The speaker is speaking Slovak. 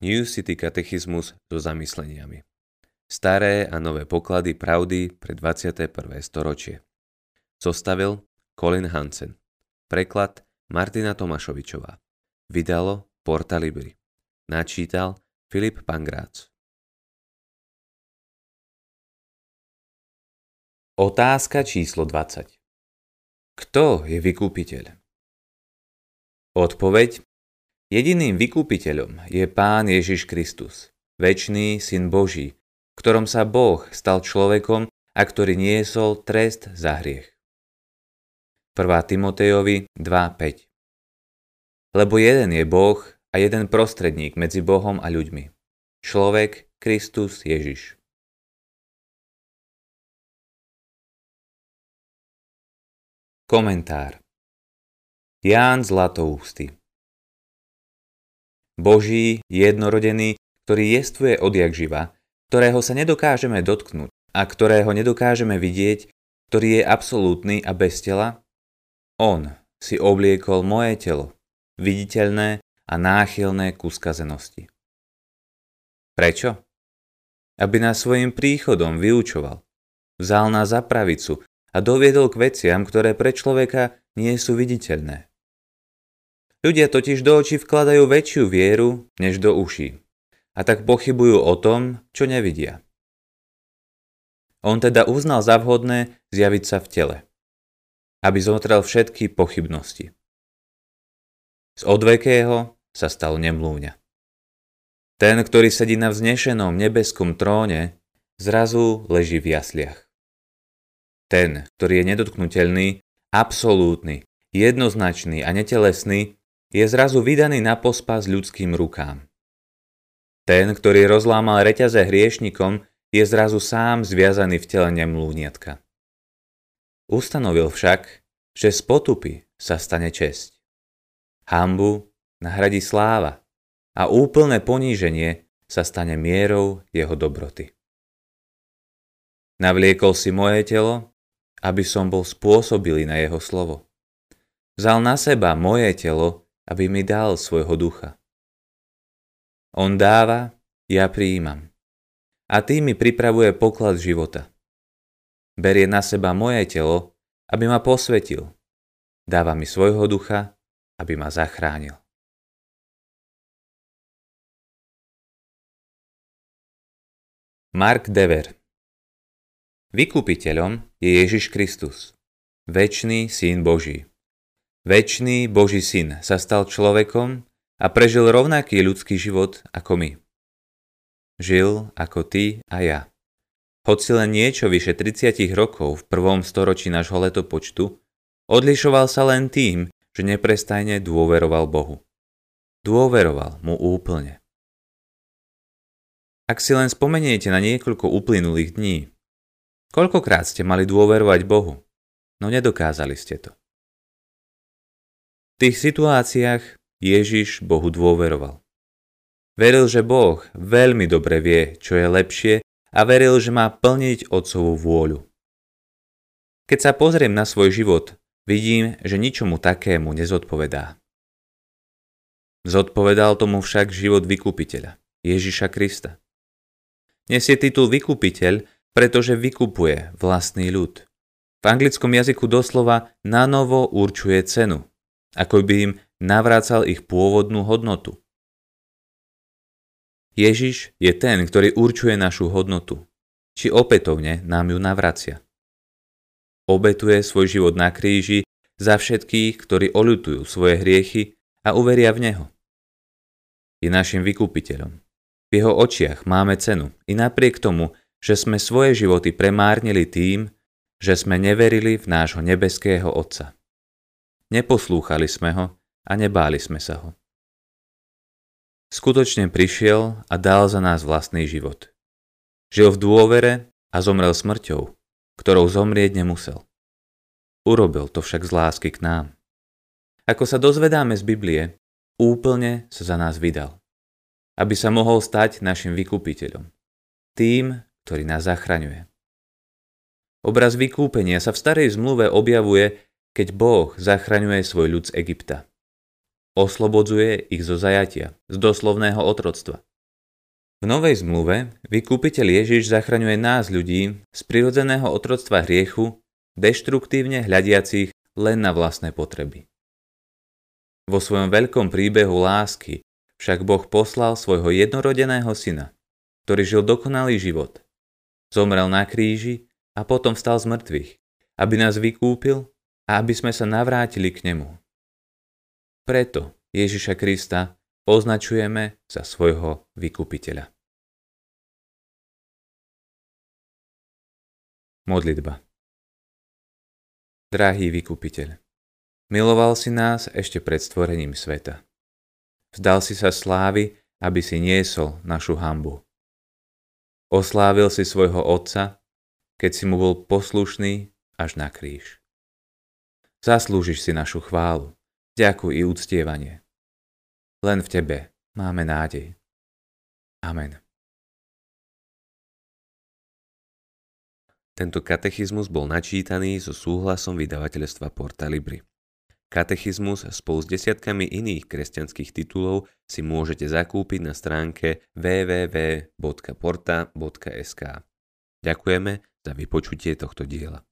New City katechizmus so zamysleniami. Staré a nové poklady pravdy pre 21. storočie. Zostavil Colin Hansen. Preklad Martina Tomašovičová. Vydalo Porta Libri. Načítal Filip Pangrác. Otázka číslo 20. Kto je vykúpiteľ? Odpoveď Jediným vykúpiteľom je Pán Ježiš Kristus, väčší Syn Boží, ktorom sa Boh stal človekom a ktorý niesol trest za hriech. 1. Timotejovi 2.5 Lebo jeden je Boh a jeden prostredník medzi Bohom a ľuďmi. Človek Kristus Ježiš. Komentár Ján Zlatoústy Boží, jednorodený, ktorý jestvuje odjak živa, ktorého sa nedokážeme dotknúť a ktorého nedokážeme vidieť, ktorý je absolútny a bez tela? On si obliekol moje telo, viditeľné a náchylné ku skazenosti. Prečo? Aby nás svojim príchodom vyučoval. Vzal nás za pravicu a doviedol k veciam, ktoré pre človeka nie sú viditeľné. Ľudia totiž do očí vkladajú väčšiu vieru než do uší a tak pochybujú o tom, čo nevidia. On teda uznal za vhodné zjaviť sa v tele, aby zotrel všetky pochybnosti. Z odvekého sa stal nemlúňa. Ten, ktorý sedí na vznešenom nebeskom tróne, zrazu leží v jasliach. Ten, ktorý je nedotknutelný, absolútny, jednoznačný a netelesný, je zrazu vydaný na pospas ľudským rukám. Ten, ktorý rozlámal reťaze hriešnikom, je zrazu sám zviazaný v tele nemlúniatka. Ustanovil však, že z potupy sa stane česť. Hambu nahradí sláva a úplné poníženie sa stane mierou jeho dobroty. Navliekol si moje telo, aby som bol spôsobilý na jeho slovo. Vzal na seba moje telo, aby mi dal svojho ducha. On dáva, ja prijímam. A tým mi pripravuje poklad života. Berie na seba moje telo, aby ma posvetil. Dáva mi svojho ducha, aby ma zachránil. Mark Dever Vykupiteľom je Ježiš Kristus, väčší Syn Boží. Večný Boží syn sa stal človekom a prežil rovnaký ľudský život ako my. Žil ako ty a ja. Hoci len niečo vyše 30 rokov v prvom storočí nášho letopočtu, odlišoval sa len tým, že neprestajne dôveroval Bohu. Dôveroval mu úplne. Ak si len spomeniete na niekoľko uplynulých dní, koľkokrát ste mali dôverovať Bohu, no nedokázali ste to. Tých situáciách Ježiš Bohu dôveroval. Veril, že Boh veľmi dobre vie, čo je lepšie a veril, že má plniť Otcovú vôľu. Keď sa pozriem na svoj život, vidím, že ničomu takému nezodpovedá. Zodpovedal tomu však život vykupiteľa, Ježiša Krista. Nesie titul vykupiteľ, pretože vykupuje vlastný ľud. V anglickom jazyku doslova na novo určuje cenu, ako by im navrácal ich pôvodnú hodnotu. Ježiš je ten, ktorý určuje našu hodnotu, či opätovne nám ju navracia. Obetuje svoj život na kríži za všetkých, ktorí oľutujú svoje hriechy a uveria v Neho. Je našim vykúpiteľom. V jeho očiach máme cenu i napriek tomu, že sme svoje životy premárnili tým, že sme neverili v nášho nebeského Otca. Neposlúchali sme ho a nebáli sme sa ho. Skutočne prišiel a dal za nás vlastný život. Žil v dôvere a zomrel smrťou, ktorou zomrieť nemusel. Urobil to však z lásky k nám. Ako sa dozvedáme z Biblie, úplne sa za nás vydal. Aby sa mohol stať našim vykúpiteľom. Tým, ktorý nás zachraňuje. Obraz vykúpenia sa v starej zmluve objavuje keď Boh zachraňuje svoj ľud z Egypta. Oslobodzuje ich zo zajatia, z doslovného otroctva. V Novej zmluve vykúpiteľ Ježiš zachraňuje nás ľudí z prirodzeného otroctva hriechu, deštruktívne hľadiacich len na vlastné potreby. Vo svojom veľkom príbehu lásky však Boh poslal svojho jednorodeného syna, ktorý žil dokonalý život. Zomrel na kríži a potom vstal z mŕtvych, aby nás vykúpil a aby sme sa navrátili k nemu. Preto Ježiša Krista označujeme za svojho vykupiteľa. Modlitba Drahý vykupiteľ, miloval si nás ešte pred stvorením sveta. Vzdal si sa slávy, aby si niesol našu hambu. Oslávil si svojho otca, keď si mu bol poslušný až na kríž. Zaslúžiš si našu chválu, ďakuj i uctievanie. Len v Tebe máme nádej. Amen. Tento katechizmus bol načítaný so súhlasom vydavateľstva Porta Libri. Katechizmus spolu s desiatkami iných kresťanských titulov si môžete zakúpiť na stránke www.porta.sk. Ďakujeme za vypočutie tohto diela.